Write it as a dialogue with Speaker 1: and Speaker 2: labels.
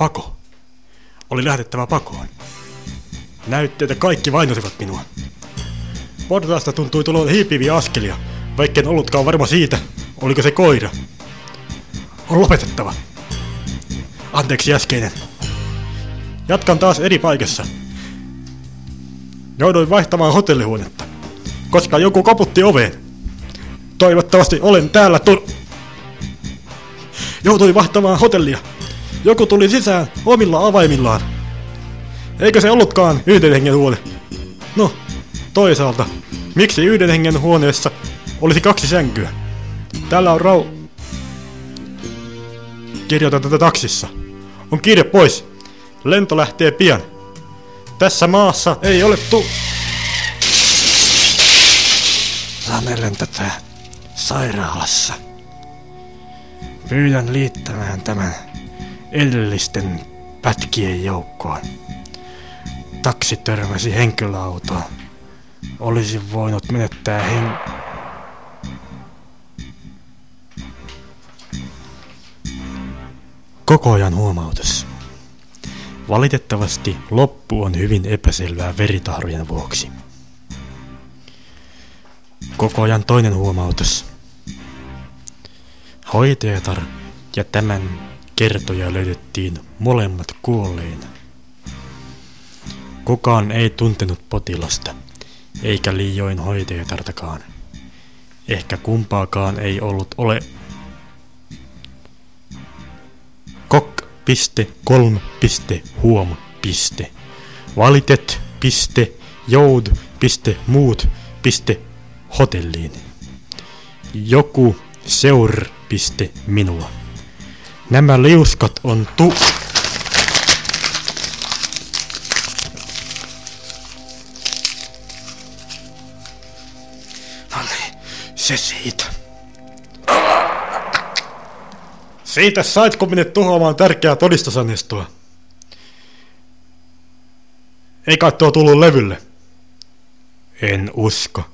Speaker 1: Pako. Oli lähdettävä pakoon. Näytteitä kaikki vainosivat minua. Portaasta tuntui tuloa hiipiviä askelia, vaikken ollutkaan varma siitä, oliko se koira. On lopetettava. Anteeksi äskeinen. Jatkan taas eri paikassa. Jouduin vaihtamaan hotellihuonetta, koska joku koputti oveen. Toivottavasti olen täällä tur... Joutuin vaihtamaan hotellia. Joku tuli sisään omilla avaimillaan. Eikö se ollutkaan yhden hengen huone? No, toisaalta, miksi yhden hengen huoneessa olisi kaksi sänkyä? Täällä on rau... Kirjoitan tätä taksissa. On kirja pois. Lento lähtee pian. Tässä maassa ei ole tu... Sanelen tätä sairaalassa. Pyydän liittämään tämän edellisten pätkien joukkoon. Taksi törmäsi henkilöautoon. Olisi voinut menettää hen... Koko ajan huomautus. Valitettavasti loppu on hyvin epäselvää veritahrojen vuoksi. Koko ajan toinen huomautus. Hoitajatar ja tämän kertoja löydettiin molemmat kuolleina. Kukaan ei tuntenut potilasta, eikä liioin hoitajatartakaan. Ehkä kumpaakaan ei ollut ole... Kok, piste, kolm, piste, huom, piste. Valitet, piste, joud, piste, muut, piste, hotelliin. Joku seur, piste, minua. Nämä liuskat on tu... No niin, se siitä. Siitä saitko minne tuhoamaan tärkeää todistusaineistoa? Ei kai tuo tullut levylle. En usko.